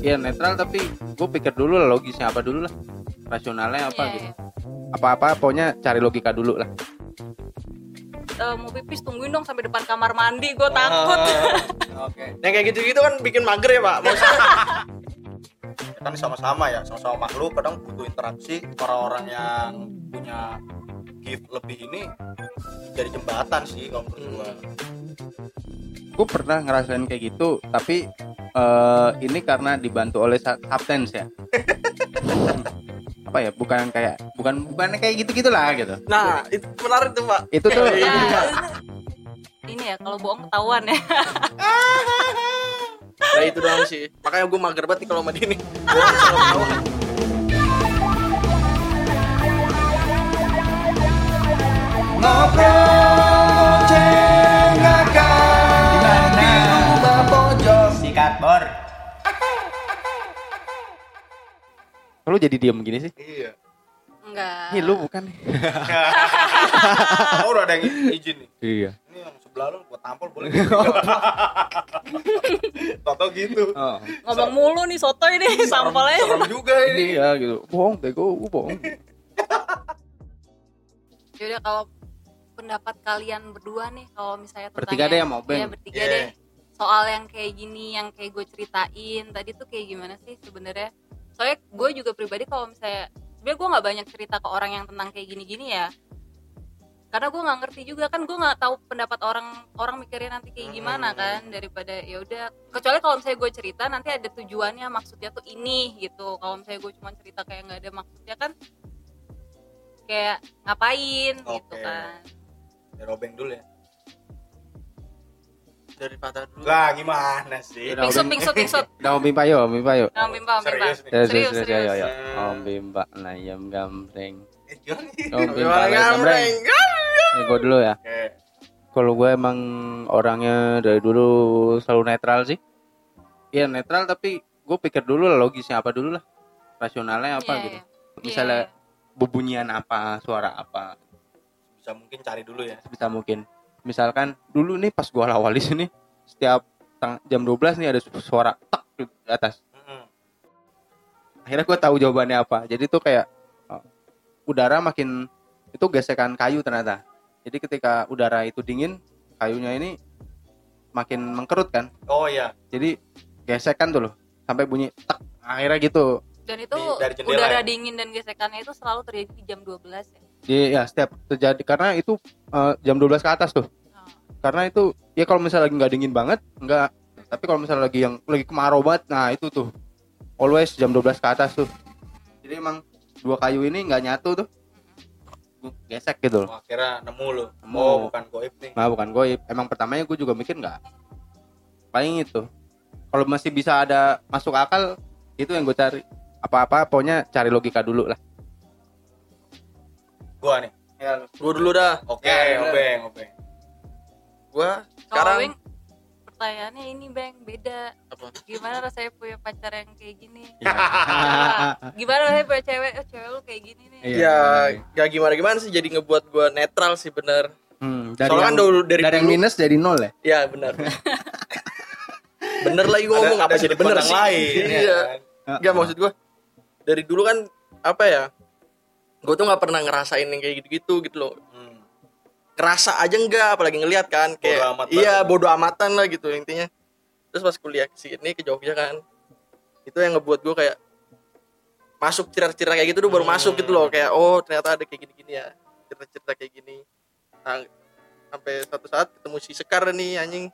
Iya netral tapi gue pikir dulu lah logisnya apa dulu lah rasionalnya apa Iya, gitu iya. apa-apa pokoknya cari logika dulu lah Eh, mau pipis tungguin dong sampai depan kamar mandi gue takut Oke. Yang kayak gitu-gitu kan bikin mager ya, Pak. Maksudnya kita nih sama-sama ya, sama-sama makhluk kadang butuh interaksi orang-orang yang punya lebih ini jadi jembatan sih kalau menurut gua. gue pernah ngerasain kayak gitu tapi eh, ini karena dibantu oleh substance ya apa ya bukan kayak bukan bukan kayak gitu gitulah gitu Nah, itu menarik tuh, Pak. itu tuh Ya, ini ya kalau bohong ketahuan ya Nah, itu doang sih. Makanya gua mager banget nih kalau sama dia nih. Gua nggak bisa ketahuan. Sikat bor. lu jadi diem gini sih Iya. enggak Ih, lu bukan Oh, udah ada yang izin nih. iya Ini yang sebelah lu gua tampol boleh. Toto gitu. oh. ngomong mulu nih soto ini sampelnya Serem juga ini. iya gitu bohong bego gua bohong Yaudah kalau pendapat kalian berdua nih kalau misalnya tentang Bertiga deh yang mau band. Iya, bertiga Iya. deh. Soal yang kayak gini, yang kayak gue ceritain tadi tuh kayak gimana sih sebenarnya? Soalnya gue juga pribadi kalau misalnya sebenarnya gue nggak banyak cerita ke orang yang tentang kayak gini-gini ya. Karena gue nggak ngerti juga kan gue nggak tahu pendapat orang orang mikirnya nanti kayak gimana Hmm. kan daripada ya udah kecuali kalau misalnya gue cerita nanti ada tujuannya maksudnya tuh ini gitu kalau misalnya gue cuma cerita kayak nggak ada maksudnya kan kayak ngapain gitu Oke. kan Ya robeng dulu ya. Dari patah dulu. Lah gimana sih? Pingsut Om pingsut pingsut udah om bimpa yuk om bimpa yuk Nah, Bimba, Bimba. Serius nih. Serius, Serius, serius, serius. ayo, ayo. Hmm. Om Bimba, Nayam Gambreng. Eh? Om Bimba, Gimana Nayam Gambreng. Ini gue dulu ya. Oke. Kalau gue emang orangnya dari dulu selalu netral sih. Iya netral tapi gue pikir dulu lah logisnya apa dulu lah. Rasionalnya apa Iya, gitu. iya. Misalnya Iya, bebunyian apa, suara apa, Bisa mungkin cari dulu ya. sebisa mungkin. Misalkan dulu nih pas gue awal di sini setiap jam 12 nih ada su- suara tak di atas. Mm-mm. Akhirnya gue tahu jawabannya apa. Jadi tuh kayak oh, udara makin itu gesekan kayu ternyata. Jadi ketika udara itu dingin, kayunya ini makin mengkerut kan. Oh iya. jadi gesekan tuh loh sampai bunyi tak akhirnya gitu dan itu Di- dari jendela udara ya? dingin dan gesekannya itu selalu terjadi di jam 12 ya di ya setiap terjadi karena itu eh, jam 12 ke atas tuh. Oh. karena itu ya kalau misalnya lagi nggak dingin banget nggak tapi kalau misalnya lagi yang lagi kemarau banget nah itu tuh. Always jam 12 ke atas tuh. Jadi emang dua kayu ini nggak nyatu tuh. Gesek gitu loh. Oh, akhirnya nemu lu. Nemu. Oh, bukan goib nih. nah bukan goib. Emang pertamanya gue juga mikir nggak. Paling itu. Kalau masih bisa ada masuk akal itu yang gue cari. Apa-apa pokoknya cari logika dulu lah Gua nih. Gua dulu dah. Oke, Ya, obeng, obeng. Gua sekarang Beng, pertanyaannya ini bang beda Apa? gimana rasanya punya pacar yang kayak gini Iya. gimana rasanya punya cewek oh cewek lu kayak gini nih Iya. ya ya gimana gimana sih jadi ngebuat gua netral sih bener. Hmm, dari Soalnya yang, kan dulu dari, dari yang minus jadi nol ya ya bener. bener lagi gua Ada- ngomong ada apa jadi sudut bener sih. lain, ya Iya. kan? Enggak maksud gua dari dulu kan apa ya? Gue tuh nggak pernah ngerasain yang kayak gitu-gitu gitu loh. Hmm. Kerasa aja enggak apalagi ngelihat kan kayak Bodo amat iya banget. bodoh amatan lah gitu intinya. Terus pas kuliah ke sini ke Jogja kan. Itu yang ngebuat gue kayak masuk cerita-cerita kayak gitu tuh baru Hmm. masuk gitu loh kayak oh ternyata ada kayak gini-gini ya. Cerita-cerita kayak gini. Nah, sampai suatu saat ketemu si Sekar nih anjing.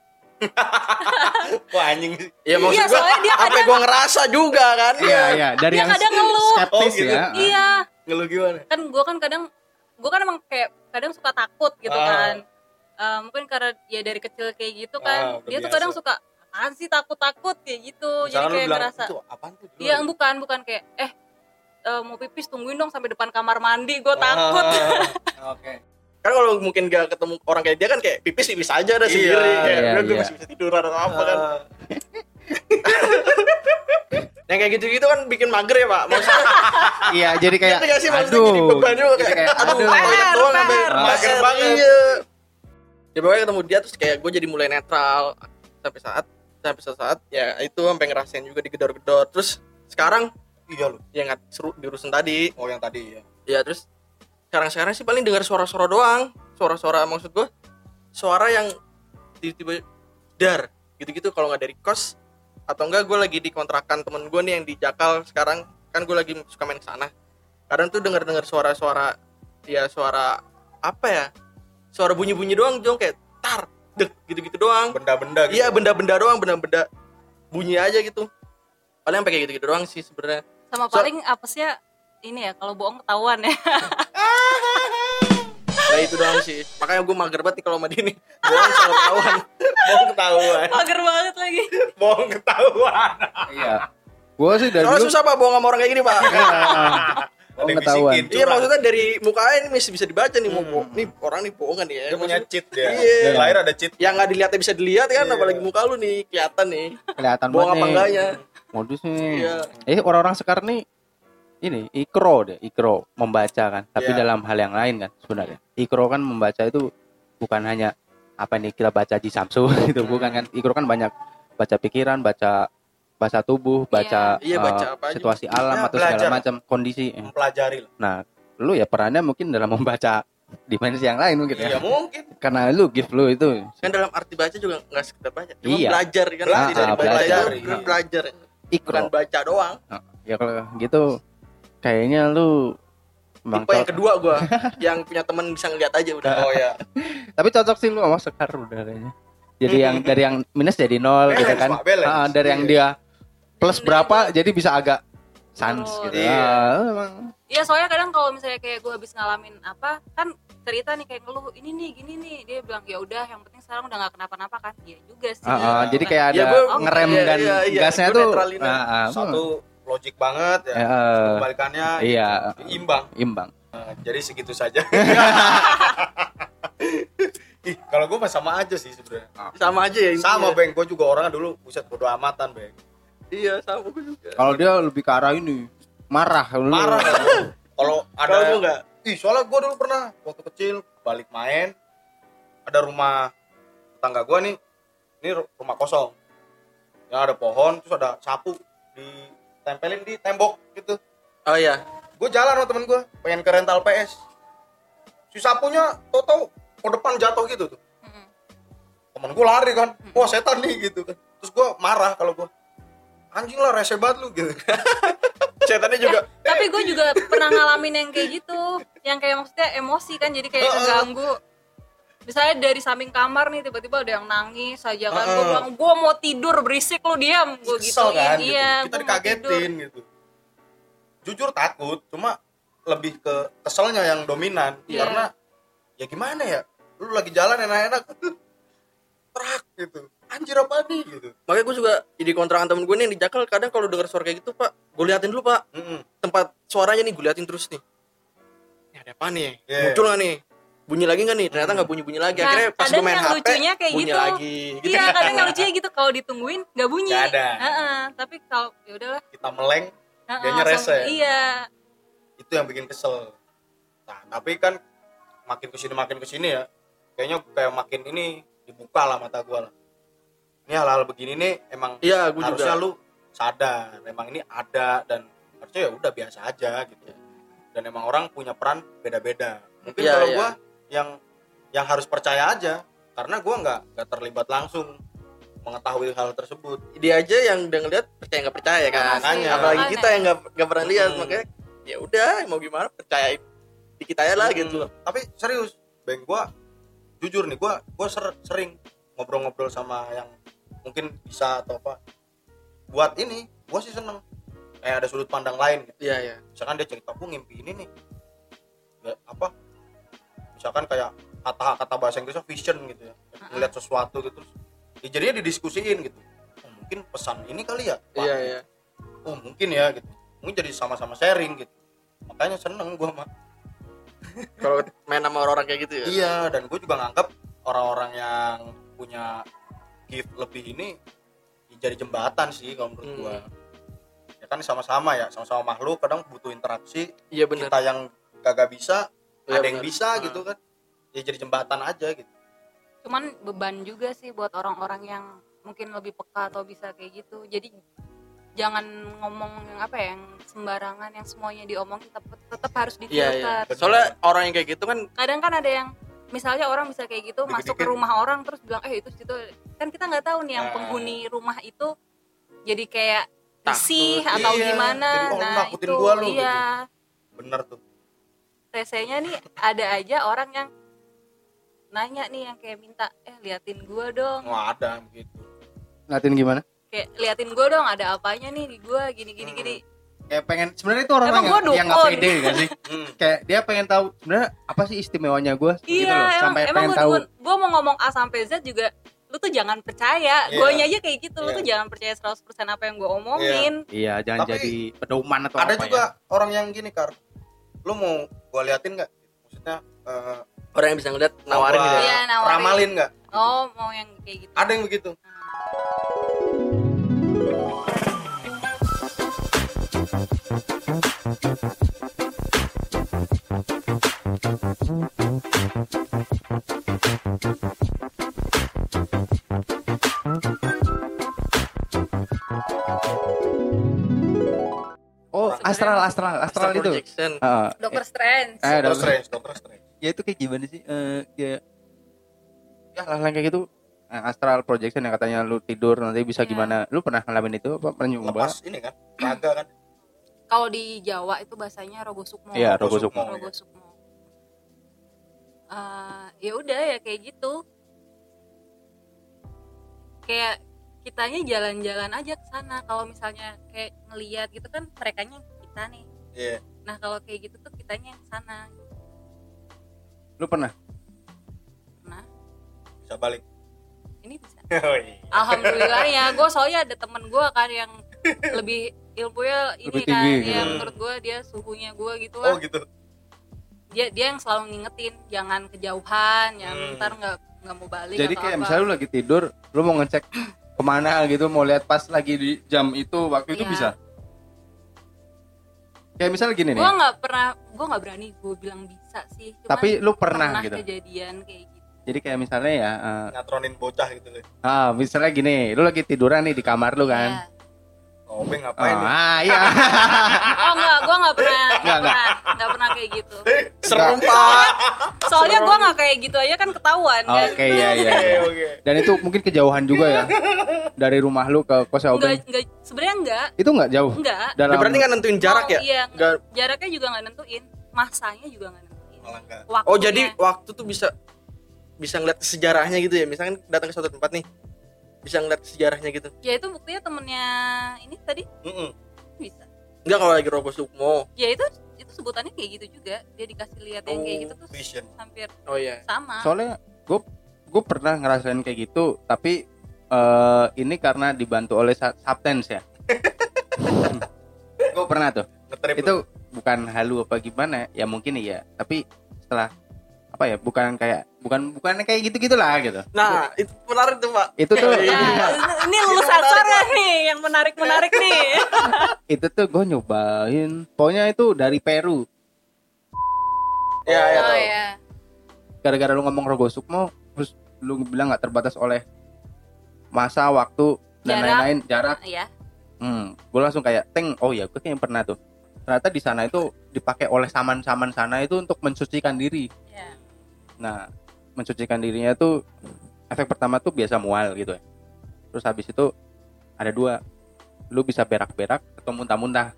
Wah, anjing sih. Ya maksud Iya, dia apa kadang- gue ngerasa juga kan. iya iya dari Dia yang kadang ngeluh. skeptis Oh, gitu. ya iya Ngeluh gimana? kan gue kan kadang gue kan emang kayak kadang suka takut gitu Ah. kan Eh, mungkin karena ya dari kecil kayak gitu Ah, kan udah dia tuh kadang suka apaan sih takut takut kayak gitu Misalnya jadi kayak bilang, ngerasa itu apaan tuh? Iya bukan bukan kayak eh eh, mau pipis tungguin dong sampai depan kamar mandi gue Ah. takut. Oke. kan kalau mungkin gak ketemu orang kayak dia kan kayak pipis pipis aja ada Iya, sendiri kayak iya, gue iya. masih bisa tidur atau apa kan Ah. yang kayak gitu-gitu kan bikin mager ya pak maksudnya iya jadi kayak ngerti sih maksudnya? Aduh. jadi beban juga Jadi kayak, kayak, aduh aduh. Bar, doang sampai. Mager banget. iya. Ya pokoknya ketemu dia terus kayak gue jadi mulai netral. Sampai saat sampai suatu saat ya itu sampai ngerasain juga digedor-gedor. Terus sekarang iya lu. ya nggak seru diurusin tadi. Oh yang tadi ya ya terus sekarang-sekarang sih paling dengar suara-suara doang. Suara-suara maksud gue suara yang tiba-tiba dar gitu-gitu kalau nggak dari kos. Atau enggak gue lagi di kontrakan temen gue nih yang di Jakal sekarang kan gue lagi suka main ke sana. Kadang tuh dengar-dengar suara-suara ya suara apa ya? Suara bunyi-bunyi doang dong kayak tar dek gitu-gitu doang. Benda-benda gitu. Iya benda-benda doang benda-benda. Bunyi aja gitu. Paling sampai kayak gitu-gitu doang sih sebenarnya. Sama So- paling apesnya ini ya kalau bohong ketahuan ya. Nah itu doang sih. Makanya gue mager banget nih kalau sama dia nih. Bohong ketahuan. Bohong ketahuan. mager banget lagi. Bohong ketahuan. Iya gua sih dari dulu susah pak bohong sama orang kayak gini pak. Oh, yang ketahuan. Iya maksudnya dari mukanya ini masih bisa dibaca nih mau Hmm. bohong. Nih orang nih bohongan nih ya. dia punya cheat dia Iya. Dari lahir ada cheat Yang nggak dilihatnya bisa dilihat kan, Iya. apalagi muka lu nih kelihatan nih. kelihatan Bohong banget apa enggaknya? modus nih Iya. eh orang-orang sekarang nih ini ikro deh ikro membaca kan tapi Iya. dalam hal yang lain kan sebenarnya ikro kan membaca itu bukan hanya apa nih kita baca di Samsu itu bukan kan ikro kan banyak baca pikiran baca bahasa tubuh baca Iya, eh, baca apa aja. situasi alam Ya, atau segala belajar. macam kondisi mempelajari lah nah lu ya perannya mungkin dalam membaca dimensi yang lain mungkin iya ya mungkin karena lu gift lu itu Kan dalam arti baca juga nggak sekedar baca. Cuma Iya. belajar kan. Belajar, dari baca belajar. itu Iya. belajar. Bukan ikro baca doang. ya kalau gitu kayaknya lu Emang Tipe yang kedua gua yang punya teman bisa ngeliat aja udah. oh ya Tapi cocok sih lu sama Sekar udah kayaknya. Jadi yang dari yang minus jadi nol gitu kan. Balance. Ah, dari yang Iya. dia plus berapa jadi bisa agak sans Turun. gitu. Iya. Ah, emang. Iya soalnya kadang kalau misalnya kayak gue habis ngalamin apa kan cerita nih kayak ngeluh ini nih gini nih. Dia bilang ya udah yang penting sekarang udah nggak kenapa-napa kan. Iya juga sih. Ah, ah, jadi kayak ada Ya, gua- ngerem iya, dan iya, iya. gasnya tuh ah, ah, satu logik banget ya. Eh, eh, kebalikannya iya. imbang. Imbang. Nah, jadi segitu saja. Ih, kalau gue mah sama aja sih sebenarnya. Sama aja ya sama beng gue juga orangnya dulu buset bodo amatan beng iya sama gue juga. Kalau dia lebih ke arah ini marah marah. Kalau ada kalau gue enggak ih soalnya gue dulu pernah waktu kecil balik main ada rumah tetangga gue nih ini ru- rumah kosong. Yang ada pohon terus ada sapu ditempelin di tembok gitu. Oh iya. Gue jalan sama temen gue pengen ke rental PS. Si sapunya tau ke depan jatuh gitu tuh. Temen gue lari kan wah setan nih gitu kan. Terus gue marah kalau gue anjing lah rese banget lu gitu. Setannya juga tapi gue juga pernah ngalamin yang kayak gitu. Yang kayak maksudnya emosi kan jadi kayak Heeh. keganggu. Misalnya dari samping kamar nih tiba-tiba ada yang nangis aja kan. Gue bilang gue mau tidur berisik lu diam. Gue kan gitu. iya kita gua mau tidur. dikagetin gitu. Jujur takut cuma lebih ke keselnya yang dominan. Iya. karena ya gimana ya? Lu lagi jalan enak-enak terak gitu anjir apa nih? Gitu. Makanya gue juga jadi kontrakan temen gue nih yang di Jakal kadang kalau denger suara kayak gitu pak gue liatin dulu pak. Mm-mm. tempat suaranya nih gue liatin terus nih. Ini ada apa nih? Iya. muncul gak nih? Bunyi lagi gak nih? Ternyata nggak bunyi bunyi lagi. Nah, akhirnya pas gue main yang HP lucunya kayak bunyi gitu. lagi. Gitu iya kadang yang lucunya gitu kalau ditungguin nggak bunyi. Nggak ada. Heeh, tapi kalau ya udahlah. Kita meleng heeh, Dianya langsung- rese. iya. Itu yang bikin kesel. Nah tapi kan makin ke sini makin ke sini ya kayaknya kayak makin ini dibuka lah mata gua lah ini hal-hal begini nih emang iya gue harusnya juga lu sadar memang ini ada dan harusnya ya udah biasa aja gitu. Dan emang orang punya peran beda-beda. Mungkin Iya, kalau iya. gua yang yang harus percaya aja karena gua nggak nggak terlibat langsung mengetahui hal tersebut. Dia aja yang udah ngeliat percaya nggak percaya kan? Makanya. apalagi kita yang nggak nggak pernah lihat Hmm. makanya ya udah mau gimana percaya di kita aja lah Hmm, gitu. Tapi serius beng gua jujur nih gua gua ser- sering ngobrol-ngobrol sama yang mungkin bisa atau apa. Buat ini gua sih seneng. Kayak ada sudut pandang lain gitu. Iya iya. Misalkan dia cerita aku ngimpi ini nih. Ya, apa? Misalkan kayak kata-kata bahasa Inggrisnya vision gitu ya. Ngeliat sesuatu gitu terus ya jadinya didiskusiin gitu. Oh, mungkin pesan ini kali ya Pak. iya iya. Oh mungkin ya gitu. Mungkin jadi sama-sama sharing gitu. Makanya seneng gua mah kalau main sama orang-orang kayak gitu ya? Iya, dan gue juga nganggap orang-orang yang punya gift lebih ini ya jadi jembatan sih kalau menurut Hmm. gua. Ya kan sama-sama ya sama-sama makhluk kadang butuh interaksi. Iya benar kita yang kagak bisa Iya, ada yang benar. bisa Ah. gitu kan. Ya jadi jembatan aja gitu. Cuman beban juga sih buat orang-orang yang mungkin lebih peka atau bisa kayak gitu. Jadi jangan ngomong yang apa ya yang sembarangan yang semuanya diomongin tetap tetap harus iya difilter. Iya soalnya orang yang kayak gitu kan kadang kan ada yang misalnya orang bisa kayak gitu masuk ke rumah orang terus bilang eh itu situ. Kan kita nggak tahu nih yang Ah. penghuni rumah itu jadi kayak risih atau iya. gimana. Jadi, oh, nah itu gua lu, iya. bener tuh. Resenya nih ada aja orang yang nanya nih yang kayak minta eh liatin gua dong. Nggak ada begitu Ngatin gimana? kayak liatin gua dong ada apanya nih di gua? Gini gini Hmm. gini Kayak pengen sebenarnya itu orang Emang yang yang nggak dukun. pede gak sih? Hmm. Kayak dia pengen tahu sebenarnya apa sih istimewanya gue gitu iya loh. emang, Sampai emang pengen gua, tahu. gua, gua mau ngomong A sampai Z juga lu tuh jangan percaya Iya. guanya aja kayak gitu lu Iya. tuh jangan percaya 100% apa yang gua omongin Iya, jangan Tapi jadi pedoman atau ada apa juga ya. orang yang gini kar lu mau gua liatin nggak maksudnya eh, orang yang bisa ngeliat nawarin gitu ya Iya, nawarin. ramalin nggak oh mau yang kayak gitu ada yang begitu Oh, astral, astral, astral itu. projection. Heeh. Dokter Strange. Eh, Doctor Dokter Strange Doctor Strange. Ya itu kayak gimana sih? Eh kayak ya hal kayak gitu. Eh, astral projection yang katanya lu tidur nanti bisa Iya. gimana? Lu pernah ngalamin itu apa? Pernah nyoba lepas ini kan raga kan kalau di Jawa itu bahasanya rogo sukmo. Iya rogo sukmo. Rogo sukmo. Eh, ya udah ya kayak gitu. Kayak kitanya jalan-jalan aja ke sana. Kalau misalnya kayak ngeliat gitu kan mereka kita nih. Iya. Nah kalau kayak gitu tuh kitanya yang sana. Lu pernah? Nah bisa balik. Ini bisa. Oh, iya. alhamdulillah ya gue soalnya ada temen gue kan yang lebih ilmunya ini Lebih kan tinggi ya gitu. menurut gue dia suhunya gue gitu oh lah gitu dia dia yang selalu ngingetin jangan kejauhan yang Hmm. ntar nggak nggak mau balik jadi atau kayak apa. misalnya lu lagi tidur lu mau ngecek ke mana gitu mau lihat pas lagi di jam itu waktu itu Iya. bisa kayak misalnya gini nih gue nggak pernah gue nggak berani gue bilang bisa sih Cuman tapi lu pernah, gitu kejadian kayak gitu jadi kayak misalnya ya eh, ngatronin bocah gitu loh ah misalnya gini lu lagi tiduran nih di kamar lu kan Iya. Ngobeng ngapain nih? Ah iya. Oh nggak gue nggak pernah nggak pernah nggak pernah kayak gitu. Serem pak. Soalnya gue nggak kayak gitu aja kan ketahuan kan? Oke iya iya oke iya. oke. Dan itu mungkin kejauhan juga ya dari rumah lu ke kosnya nggak Obeng nggak sebenarnya nggak itu nggak jauh? Nggak dalam Ya, berarti nggak nentuin jarak Mau- ya? iya. Nggak- jaraknya juga nggak nentuin masanya juga nggak nentuin. Enggak. Waktunya. oh jadi waktu tuh bisa bisa ngeliat sejarahnya gitu ya? Misalkan datang ke suatu tempat nih bisa ngeliat sejarahnya gitu. Ya itu buktinya temennya ini tadi. Mm-mm. bisa. Enggak kalau lagi robo sukmo. Ya itu itu sebutannya kayak gitu juga. Dia dikasih lihat yang kayak Oh, gitu tuh vision. hampir oh iya. sama. Soalnya gue gue pernah ngerasain kayak gitu tapi eh, ini karena dibantu oleh substance ya. Gue pernah tuh. Ngetrip itu bukan halu apa gimana ya mungkin iya. Tapi setelah apa ya bukan kayak bukan bukan kayak gitu gitulah gitu. Nah itu menarik tuh pak. Itu tuh ya, ini lulusan sarga nih yang menarik menarik nih. Itu tuh gue nyobain pokoknya itu dari Peru. Ya ya oh ya gara-gara lu ngomong rogo sukmo terus lu bilang nggak terbatas oleh masa waktu dan Jarak. lain-lain jarak. Ya hmm gue langsung kayak teng oh ya gue kayaknya pernah tuh. Ternyata di sana itu dipakai oleh saman-saman sana itu untuk mensucikan diri nah mensucikan dirinya tuh efek pertama tuh biasa mual gitu ya terus habis itu ada dua lu bisa berak-berak atau muntah-muntah.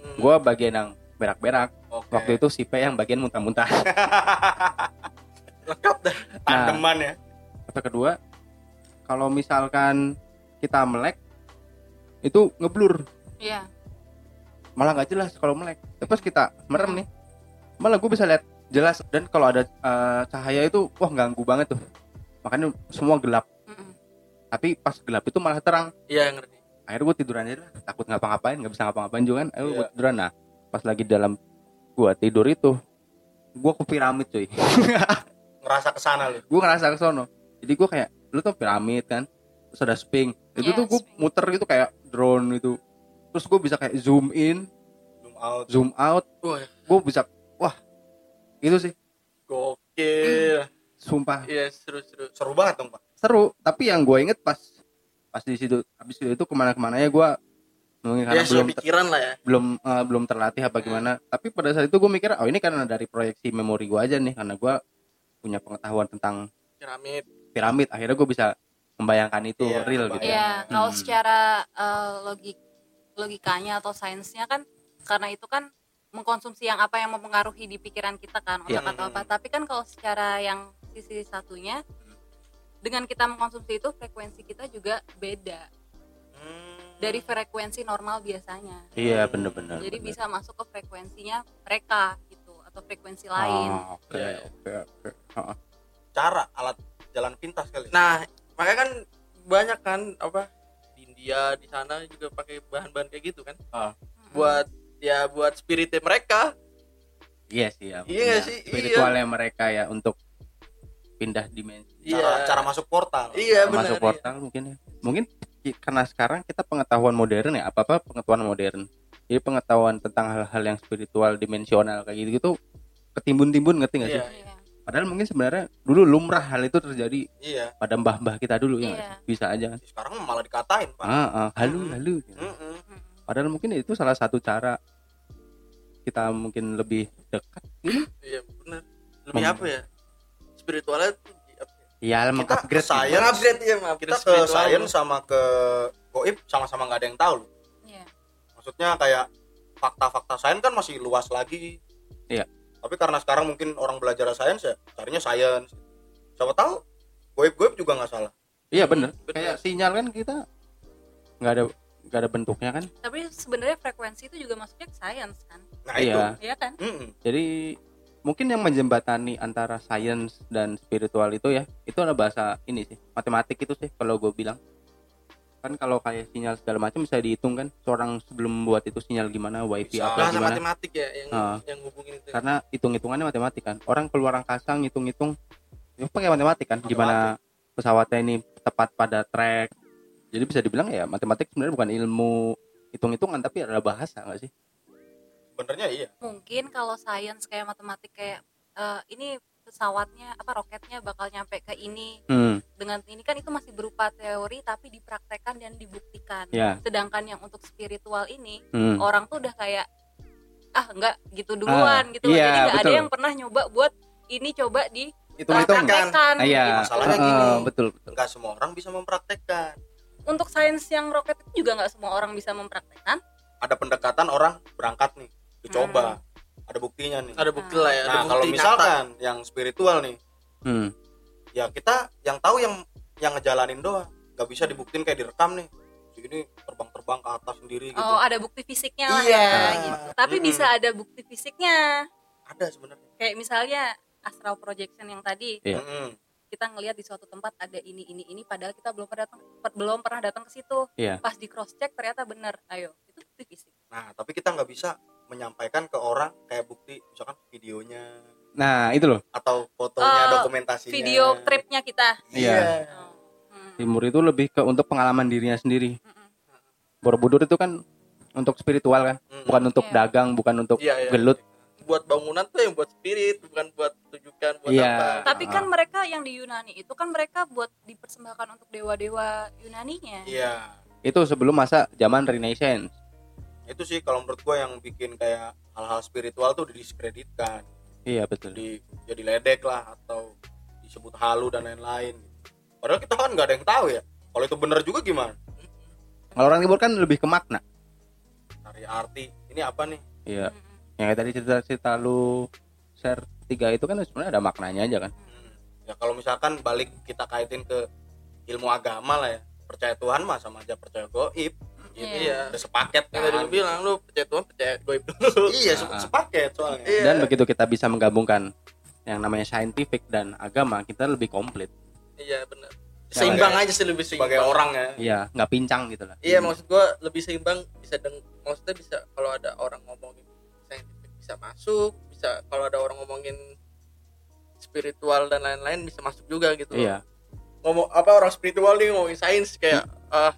Hmm. gue bagian yang berak-berak Oke. waktu itu si P yang bagian muntah-muntah lengkap dah tandeman ya efek kedua kalau misalkan kita melek itu ngeblur Iya. malah nggak jelas kalau melek terus kita merem nih malah gue bisa lihat jelas. Dan kalau ada eh, cahaya itu wah ganggu banget tuh. Makanya semua gelap. Mm-mm. tapi pas gelap itu malah terang. Iya ngerti. Akhirnya gue tiduran aja lah takut ngapa-ngapain nggak bisa ngapa-ngapain juga kan. Akhirnya gue Iya. tiduran. Nah pas lagi dalam gua tidur itu gua ke piramid cuy. Ngerasa ke sana lu? Gue ngerasa ke sono. Jadi gue kayak lu tuh piramid kan? Terus ada sping. Itu Iya, tuh gue muter gitu kayak drone itu terus gue bisa kayak zoom in. Zoom out. Zoom out. Gue bisa itu sih gokil. sumpah Iya, seru-seru. seru banget dong pak seru tapi yang gue inget pas pas di situ habis itu ke mana-kemana ya gue mungkin karena Ya, belum belum pikiran lah ya. belum eh, belum terlatih apa gimana tapi pada saat itu gue mikir oh ini karena dari proyeksi memori gue aja nih karena gue punya pengetahuan tentang Piramid. piramid akhirnya gue bisa membayangkan itu Iya, real gitu Iya, kalau Hmm. secara eh, logik logikanya atau sainsnya kan karena itu kan mengkonsumsi yang apa yang mempengaruhi di pikiran kita kan Iya. otak atau apa. Tapi kan kalau secara yang sisi satunya dengan kita mengkonsumsi itu frekuensi kita juga beda Hmm. dari frekuensi normal biasanya. iya bener-bener Jadi bener. bisa masuk ke frekuensinya mereka gitu atau frekuensi lain. Oh, oke Iya. oke oke Heeh. cara alat jalan pintas kali Nah, makanya kan banyak kan apa di India di sana juga pakai bahan-bahan kayak gitu kan. Ah. Mm-mm. Buat ya buat spiritnya mereka. iya sih ya Iya sih? spiritualnya mereka ya untuk pindah dimensi cara Iya. cara masuk portal Iya benar. masuk portal mungkin ya mungkin ki- karena sekarang kita pengetahuan modern ya apa apa pengetahuan modern jadi pengetahuan tentang hal-hal yang spiritual dimensional kayak gitu gitu ketimbun-timbun ngerti nggak sih Iya. Iya. padahal mungkin sebenarnya dulu lumrah hal itu terjadi iya pada mbah-mbah kita dulu ya Iya. sih? bisa aja kan sekarang malah dikatain pak ah, ah, halu Hmm. halu Mm-mm. Mm-mm. Padahal mungkin itu salah satu cara kita mungkin lebih dekat gitu Iya benar. Lebih Mem- apa ya? Spiritualnya ya? ya Kita mengupgrade ke science. Mengupgrade ya, maaf. kita ke sains sama ke goib sama-sama nggak ada yang tahu loh. Iya. maksudnya kayak fakta-fakta sains kan masih luas lagi Iya. tapi karena sekarang mungkin orang belajar sains ya carinya sains siapa tahu goib-goib juga nggak salah iya bener Bener. kayak sinyal kan kita nggak ada nggak ada bentuknya kan Tapi sebenarnya frekuensi itu juga masuknya ke science kan? nah itu iya Iya kan? Mm-mm. Jadi mungkin yang menjembatani antara sains dan spiritual itu ya itu ada bahasa ini sih matematik itu sih kalau gue bilang kan kalau kayak sinyal segala macam bisa dihitung kan seorang sebelum buat itu sinyal gimana wifi Bisa. apa bahasa gimana matematik ya yang Ah. yang hubungin itu. karena hitung hitungannya matematik kan orang keluar angkasa ngitung hitung itu pakai matematik kan gimana pesawatnya ini tepat pada track jadi bisa dibilang ya matematik sebenarnya bukan ilmu hitung hitungan tapi adalah bahasa nggak sih sebenarnya iya Mungkin kalau science kayak matematik kayak eh, ini pesawatnya apa roketnya bakal nyampe ke ini hmm dengan ini kan itu masih berupa teori tapi dipraktekkan dan dibuktikan. ya Sedangkan yang untuk spiritual ini hmm. orang tuh udah kayak ah enggak gitu duluan gitu loh. iya, Jadi nggak ada yang pernah nyoba buat ini coba di hitung hitung praktekkan. Ah, iya. Masalahnya gini. eh, betul betul nggak semua orang bisa mempraktekkan Untuk sains yang roket itu juga nggak semua orang bisa mempraktekkan. ada pendekatan orang berangkat nih dicoba Hmm. ada buktinya nih ada bukti lah ya. ada nah bukti kalau nyata. misalkan yang spiritual nih hmm. ya kita yang tahu yang yang ngejalanin doang nggak bisa dibuktiin kayak direkam nih ini terbang-terbang ke atas sendiri gitu Oh, ada bukti fisiknya lah Iya. ya gitu. Tapi Mm-mm. bisa ada bukti fisiknya. ada sebenarnya Kayak misalnya astral projection yang tadi Iya. Mm-mm. Kita ngelihat di suatu tempat ada ini ini ini padahal kita belum pernah datang belum pernah datang ke situ. Iya. Pas di cross check ternyata benar. Ayo, itu bukti fisik. nah tapi kita nggak bisa menyampaikan ke orang kayak bukti misalkan videonya nah itu loh atau fotonya Oh, dokumentasinya Video tripnya kita. iya Oh. Hmm. timur itu lebih ke untuk pengalaman dirinya sendiri Mm-mm. borobudur itu kan untuk spiritual kan Mm. bukan untuk Iya. dagang bukan untuk Iya, iya. gelut buat bangunan tuh yang buat spirit bukan buat tujukan buat Iya. apa. Tapi Ah. kan mereka yang di Yunani itu kan mereka buat dipersembahkan untuk dewa-dewa Yunaninya. iya. Itu sebelum masa zaman renaissance. Itu sih kalau menurut gua yang bikin kayak hal-hal spiritual tuh didiskreditkan. Iya betul. Jadi jadi ledek lah atau disebut halu dan lain-lain. Padahal kita kan nggak ada yang tahu ya. Kalau itu benar juga gimana? Kalau orang timur kan lebih ke makna. Cari arti. Ini apa nih? Iya. Mm-mm. Yang tadi cerita-cerita lu share tiga itu kan sebenarnya ada maknanya aja kan. Hmm. ya kalau misalkan balik kita kaitin ke ilmu agama lah ya. Percaya Tuhan mah sama aja percaya goib. Gitu. Iya. udah sepaket yang tadi kan. lu bilang lu percaya Tuhan percaya goib dulu. Iya se- Ah. sepaket soalnya. Iya. dan begitu kita bisa menggabungkan yang namanya scientific dan agama kita lebih komplit. Iya benar seimbang Sebagai- aja sih lebih seimbang. Sebagai orang ya. Iya nggak pincang gitu lah. Iya maksud gua lebih seimbang bisa deng maksudnya bisa kalau ada orang ngomongin bisa masuk bisa kalau ada orang ngomongin spiritual dan lain-lain bisa masuk juga gitu iya ngomong apa orang spiritual nih ngomongin sains kayak ah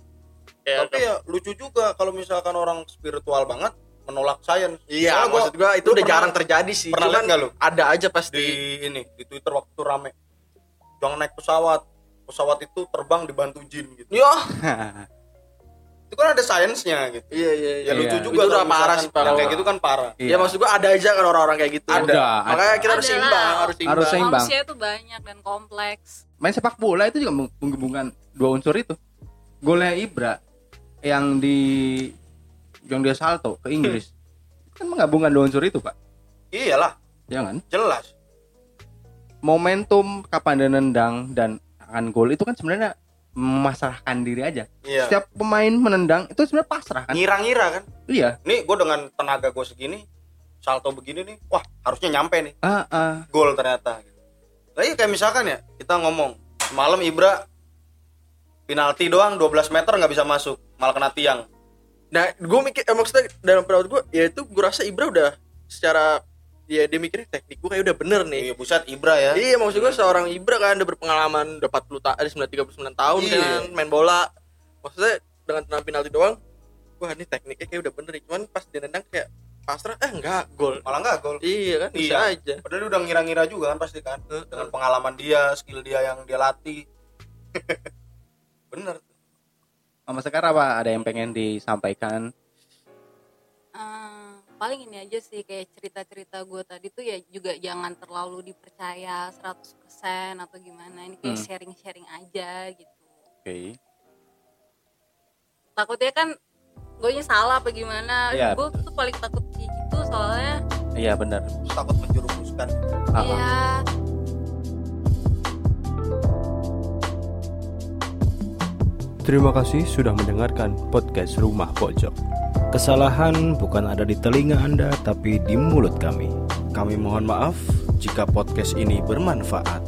Ya, tapi ya lucu juga kalau misalkan orang spiritual banget menolak sains Iya, Soalnya gua- maksud gua itu udah pernah- jarang terjadi sih. pernah lihat nggak lu? Ada aja di pasti. ini di Twitter waktu rame jangan naik pesawat pesawat itu terbang dibantu jin gitu Yo, itu kan ada sainsnya gitu. Iya iya ya iya. lucu Iya. juga Itu kalau udah parah sih, kayak gitu kan parah. Ya maksud gua ada aja kan orang-orang kayak gitu. Ada, Makanya ada. kita harus seimbang, harus seimbang. Harus seimbang. manusia itu banyak dan kompleks. Main sepak bola itu juga menggabungkan dua unsur itu. Golnya Ibra yang di yang dia salto ke Inggris. Kan menggabungkan dua unsur itu pak. Iyalah. Ya kan? Jelas. Momentum kapan dia nendang dan akan gol itu kan sebenarnya memasrahkan diri aja. Iya. Setiap pemain menendang itu sebenarnya pasrah kan? Ngira-ngira kan? Iya. Nih gue dengan tenaga gue segini salto begini nih wah harusnya nyampe nih. Ah, ah. gol ternyata gitu. Nah, iya kayak misalkan ya kita ngomong semalam Ibra penalti doang 12 meter nggak bisa masuk malah kena tiang. Nah, gue mikir eh, maksudnya dalam pendapat gue, ya itu gue rasa Ibra udah secara ya dia mikirnya teknik gue kayak udah bener nih. iya buset Ibra ya Iya maksud gue seorang Ibra kan udah berpengalaman udah 40 tahun, ada 39 tahun Iya. kan main bola. Maksudnya dengan tenang penalti doang, wah ini tekniknya kayak udah bener nih. Cuman pas dia nendang kayak pasrah, eh enggak gol. malah nggak gol Iya kan bisa Iya. aja. padahal dia udah ngira-ngira juga kan pasti kan Heeh. dengan pengalaman dia skill dia yang dia latih bener sama sekarang apa ada yang pengen disampaikan Eh, paling ini aja sih kayak cerita-cerita gue tadi tuh ya juga jangan terlalu dipercaya 100% atau gimana ini kayak Hmm. sharing-sharing aja gitu oke takutnya kan gue salah apa gimana Iya. gue tuh paling takut kayak gitu soalnya iya benar takut menjerumuskan Ah, ah. ya Terima kasih sudah mendengarkan podcast Rumah Pojok. Kesalahan bukan ada di telinga Anda, tapi di mulut kami. kami mohon maaf jika podcast ini bermanfaat.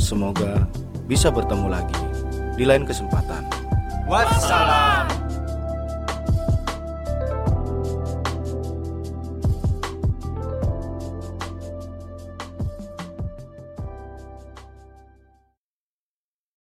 Semoga bisa bertemu lagi di lain kesempatan. Wassalam